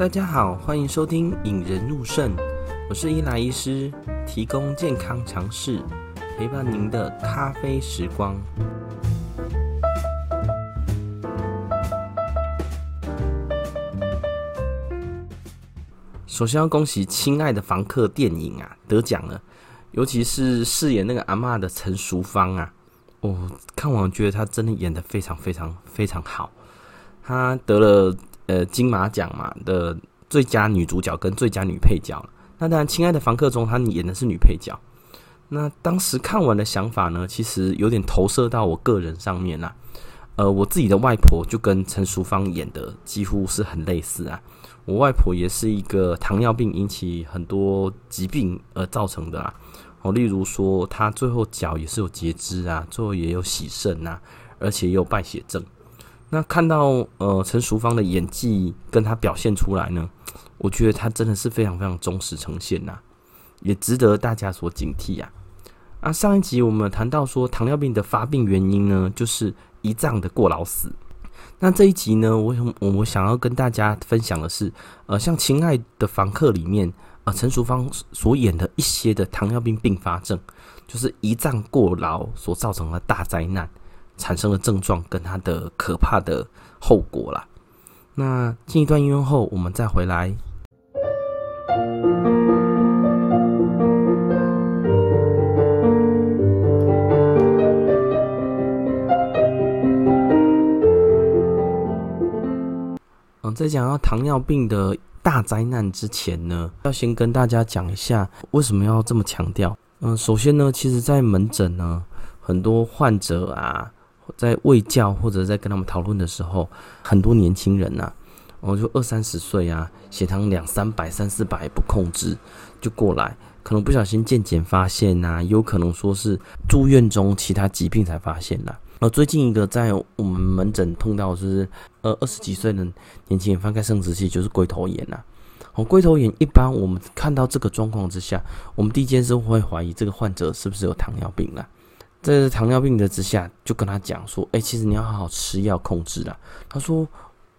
大家好，欢迎收听《引人入胜》，我是伊莱医师，提供健康常识，陪伴您的咖啡时光。首先要恭喜《亲爱的房客》电影啊得奖了，尤其是饰演那个阿嬷的陈淑芳啊，我、看完觉得她真的演得非常非常非常好，她得了。呃，金马奖嘛的最佳女主角跟最佳女配角，那当然，《亲爱的房客》中她演的是女配角。那当时看完的想法呢，其实有点投射到我个人上面啦。呃，我自己的外婆就跟陈淑芳演的几乎是很类似啊。我外婆也是一个糖尿病引起很多疾病而造成的啊。哦，例如说她最后脚也是有截肢啊，最后也有洗肾啊，而且也有败血症。那看到呃陈淑芳的演技跟她表现出来呢，我觉得她真的是非常非常忠实呈现呐，也值得大家所警惕啊。啊，上一集我们谈到说糖尿病的发病原因呢，就是胰脏的过劳死。那这一集呢，我想我想要跟大家分享的是，呃，像《亲爱的房客》里面呃陈淑芳所演的一些的糖尿病并发症，就是胰脏过劳所造成的大灾难。产生的症状跟它的可怕的后果啦。那进一段音乐后，我们再回来。嗯，在讲到糖尿病的大灾难之前呢，要先跟大家讲一下为什么要这么强调。嗯，首先呢，其实，在门诊呢，很多患者啊。在喂教或者在跟他们讨论的时候，很多年轻人呐、啊，我就二三十岁啊，血糖两三百、三四百不控制就过来，可能不小心健检发现呐、啊，有可能说是住院中其他疾病才发现的。而最近一个在我们门诊碰到就是呃二十几岁的年轻人翻开生殖器就是龟头炎呐。哦，龟头炎一般我们看到这个状况之下，我们第一件事会怀疑这个患者是不是有糖尿病啊？在糖尿病的之下，就跟他讲说：“哎、其实你要好好吃药控制啦。”他说：“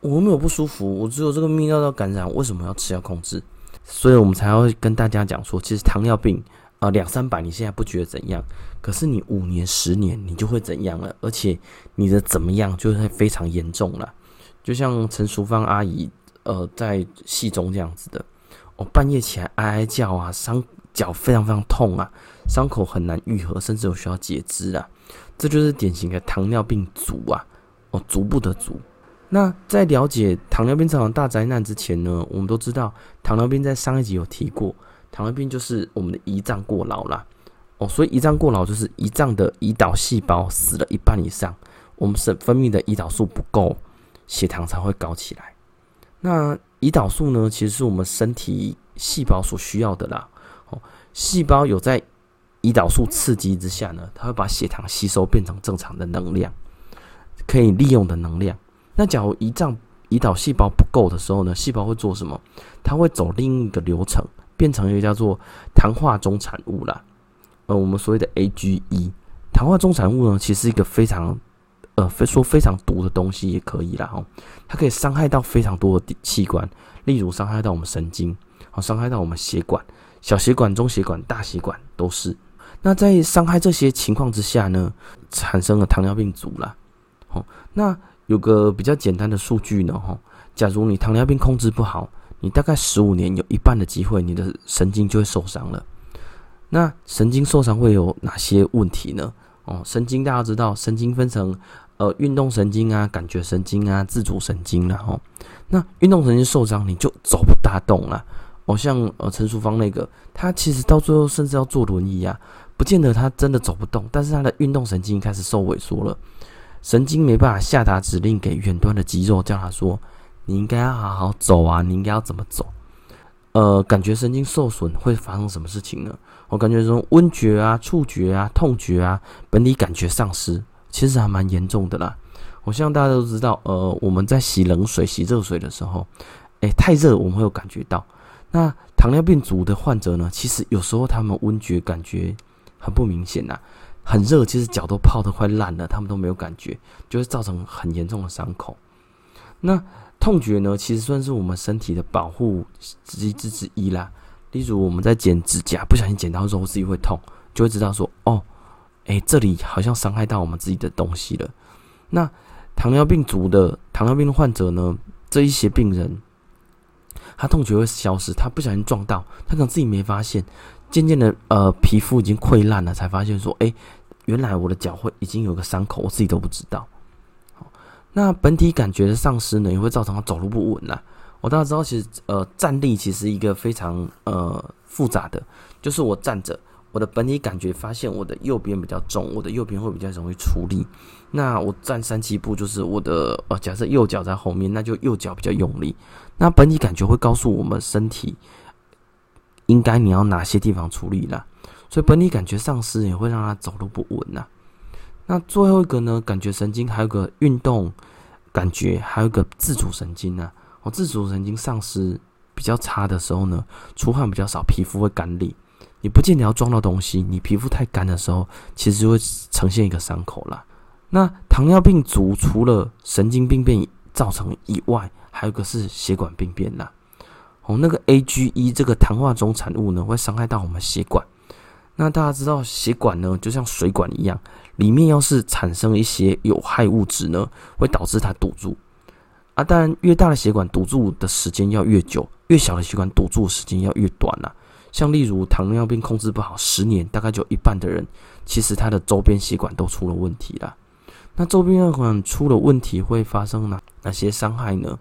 我没有不舒服，我只有这个泌尿道感染，为什么要吃药控制？”所以我们才会跟大家讲说，其实糖尿病啊，两三百你现在不觉得怎样，可是你五年、十年你就会怎样了，而且你的怎么样就会非常严重了。就像陈淑芳阿姨呃在戏中这样子的，我、半夜起来哀哀叫啊，伤脚非常非常痛啊。伤口很难愈合，甚至有需要截肢啊！这就是典型的糖尿病足啊，哦，足部的足。那在了解糖尿病这场大灾难之前呢，我们都知道糖尿病在上一集有提过，糖尿病就是我们的胰脏过劳啦。哦，所以胰脏过劳就是胰脏的胰岛细胞死了一半以上，我们是分泌的胰岛素不够，血糖才会高起来。那胰岛素呢，其实是我们身体细胞所需要的啦。哦，细胞有在胰岛素刺激之下呢，它会把血糖吸收变成正常的能量，可以利用的能量。那假如胰脏胰岛细胞不够的时候呢，细胞会做什么？它会走另一个流程，变成一个叫做糖化终产物啦。呃，我们所谓的 AGE，糖化终产物呢，其实一个非常呃，非说非常毒的东西也可以啦。哦，它可以伤害到非常多的器官，例如伤害到我们神经，好，伤害到我们血管，小血管、中血管、大血管都是。那在伤害这些情况之下呢，产生了糖尿病足啦。好，那有个比较简单的数据呢，哈，假如你糖尿病控制不好，你大概十五年有一半的机会，你的神经就会受伤了。那神经受伤会有哪些问题呢？哦，神经大家知道，神经分成呃运动神经啊、感觉神经啊、自主神经啦。哦，那运动神经受伤，你就走不大动了。哦，像呃陈淑芳那个，他其实到最后甚至要坐轮椅啊。不见得他真的走不动，但是他的运动神经开始受萎缩了，神经没办法下达指令给远端的肌肉，叫他说：“你应该要好好走啊，你应该要怎么走？”呃，感觉神经受损会发生什么事情呢？我感觉这种温觉啊、触觉啊、痛觉啊、本体感觉丧失，其实还蛮严重的啦。我希望大家都知道，呃，我们在洗冷水、洗热水的时候，诶，太热我们会有感觉到。那糖尿病足的患者呢，其实有时候他们温觉感觉。很不明显呐、很热，其实脚都泡得快烂了，他们都没有感觉，就会造成很严重的伤口。那痛觉呢，其实算是我们身体的保护机制之一啦。例如我们在剪指甲，不小心剪到肉，自己会痛，就会知道说，哦，哎，这里好像伤害到我们自己的东西了。那糖尿病足的糖尿病患者呢，这一些病人，他痛觉会消失，他不小心撞到，他可能自己没发现，渐渐的，呃，皮肤已经溃烂了，才发现说，哎，原来我的脚会已经有个伤口，我自己都不知道。那本体感觉的丧失呢，也会造成他走路不稳啦。我大家知道，其实呃，站立其实一个非常呃复杂的，就是我站着，我的本体感觉发现我的右边比较重，我的右边会比较容易出力。那我站三七步，就是我的呃，假设右脚在后面，那就右脚比较用力。那本体感觉会告诉我们身体应该你要哪些地方出力啦。所以本体感觉丧失也会让他走路不稳呐。那最后一个呢，感觉神经还有个运动感觉，还有个自主神经呢。我自主神经丧失比较差的时候呢，出汗比较少，皮肤会干裂。你不见得要撞到东西，你皮肤太干的时候，其实就会呈现一个伤口啦。那糖尿病足除了神经病变造成以外，还有个是血管病变啦。哦，那个 AGE 这个糖化终产物呢，会伤害到我们血管。那大家知道血管呢，就像水管一样，里面要是产生一些有害物质呢，会导致它堵住。啊，当然，越大的血管堵住的时间要越久，越小的血管堵住的时间要越短啦。像例如糖尿病控制不好，十年大概就一半的人，其实他的周边血管都出了问题啦。那周边血管出了问题会发生哪哪些伤害呢？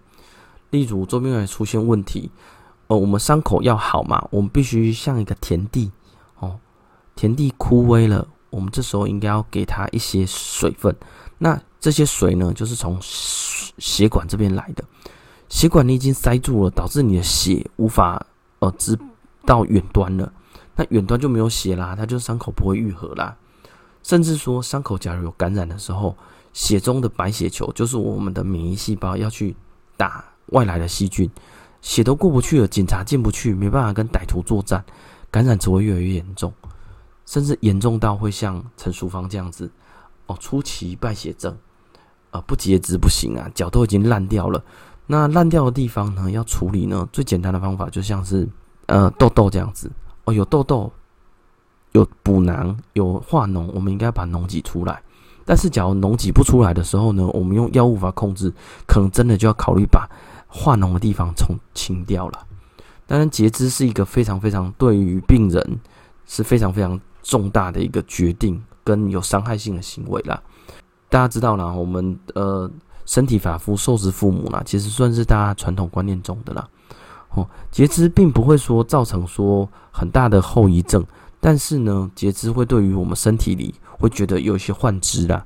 例如周边血管出现问题，呃，我们伤口要好嘛，我们必须像一个田地哦，田地枯萎了，我们这时候应该要给它一些水分。那这些水呢，就是从血管这边来的，血管你已经塞住了，导致你的血无法呃直到远端了，那远端就没有血啦，它就伤口不会愈合啦。甚至说伤口假如有感染的时候，血中的白血球就是我们的免疫细胞要去打外来的细菌，血都过不去了，警察进不去，没办法跟歹徒作战，感染只会越来越严重，甚至严重到会像陈淑芳这样子哦，初期败血症。呃，不截肢不行啊，脚都已经烂掉了。那烂掉的地方呢，要处理呢，最简单的方法就像是呃痘痘这样子哦，有痘痘，有补囊，有化脓，我们应该把脓挤出来。但是，假如脓挤不出来的时候呢，我们用药物法控制，可能真的就要考虑把化脓的地方冲清掉了。当然，截肢是一个非常非常对于病人是非常非常重大的一个决定跟有伤害性的行为啦。大家知道啦，我们呃身体发肤受之父母啦，其实算是大家传统观念中的啦。哦，截肢并不会说造成说很大的后遗症，但是呢，截肢会对于我们身体里会觉得有一些幻肢啦、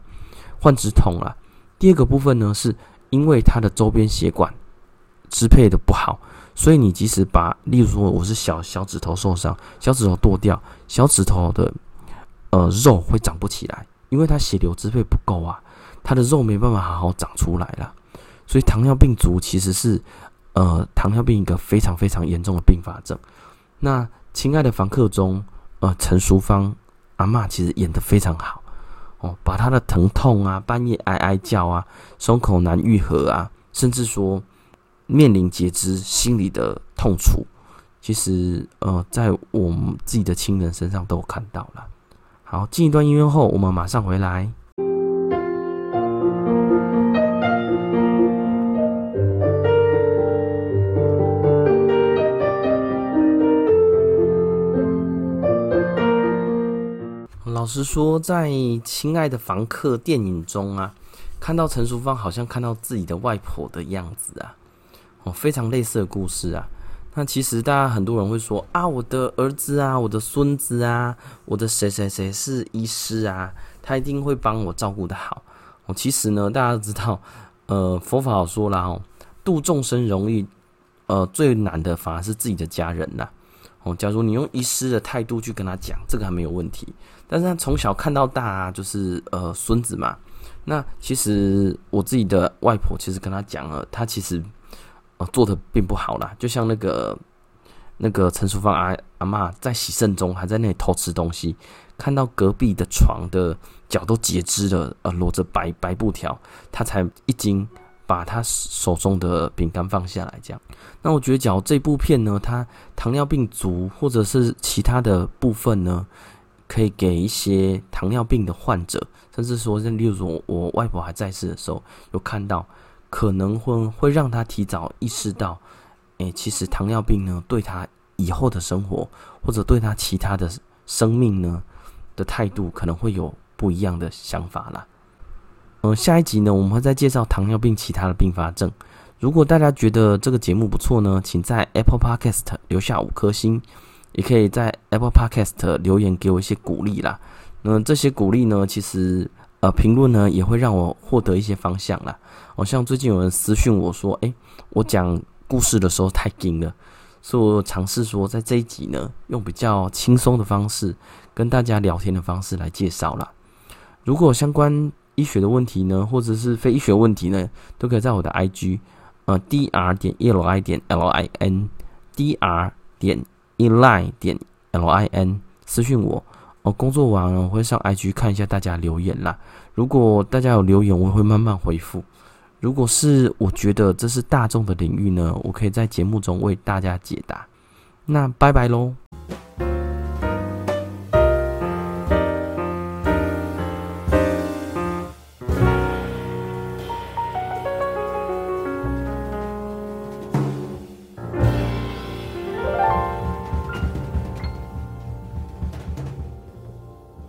幻肢痛啦。第二个部分呢，是因为它的周边血管支配的不好，所以你即使把，例如说我是小小指头受伤，小指头剁掉，小指头的呃肉会长不起来。因为它血流支配不够啊，它的肉没办法好好长出来了，所以糖尿病足其实是呃糖尿病一个非常非常严重的并发症。那亲爱的房客中，呃陈淑芳阿嬷其实演得非常好哦，把她的疼痛啊、半夜哀哀叫啊、伤口难愈合啊，甚至说面临截肢心里的痛楚，其实呃在我们自己的亲人身上都看到了。好，进一段音乐后，我们马上回来。老实说，在《亲爱的房客》电影中啊，看到陈淑芳好像看到自己的外婆的样子啊，哦，非常类似的故事啊。那其实大家很多人会说啊，我的儿子啊，我的孙子啊，我的谁谁谁是医师啊，他一定会帮我照顾得好。哦，其实呢，大家都知道，呃，佛法好说啦，哦，度众生容易，呃，最难的反而是自己的家人呐。哦，假如你用医师的态度去跟他讲，这个还没有问题。但是他从小看到大啊，就是呃孙子嘛。那其实我自己的外婆其实跟他讲了，他其实。呃，做的并不好啦，就像那个那个陈淑芳阿阿嬷在洗肾中还在那里偷吃东西，看到隔壁的床的脚都截肢了，呃，裸着白白布条，他才一惊，把他手中的饼干放下来，这样。那我觉得，讲这部片呢，它糖尿病足或者是其他的部分呢，可以给一些糖尿病的患者，甚至说，例如说我外婆还在世的时候，有看到，可能会会让他提早意识到，哎、欸，其实糖尿病呢，对他以后的生活，或者对他其他的生命呢的态度，可能会有不一样的想法啦。嗯、下一集呢，我们会再介绍糖尿病其他的并发症。如果大家觉得这个节目不错呢，请在 Apple Podcast 留下五颗星，也可以在 Apple Podcast 留言给我一些鼓励啦。那这些鼓励呢，其实呃评论呢也会让我获得一些方向啦。好、哦、像最近有人私讯我说，诶，我讲故事的时候太紧了，所以我尝试说在这一集呢，用比较轻松的方式跟大家聊天的方式来介绍啦。如果相关医学的问题呢，或者是非医学问题呢，都可以在我的 IG。呃，dr 点 eli 点 lin，dr 点 Eline 点 lin 私讯我哦。工作完了我会上 IG 看一下大家留言啦。如果大家有留言，我会慢慢回复。如果是我觉得这是大众的领域呢，我可以在节目中为大家解答。那拜拜喽。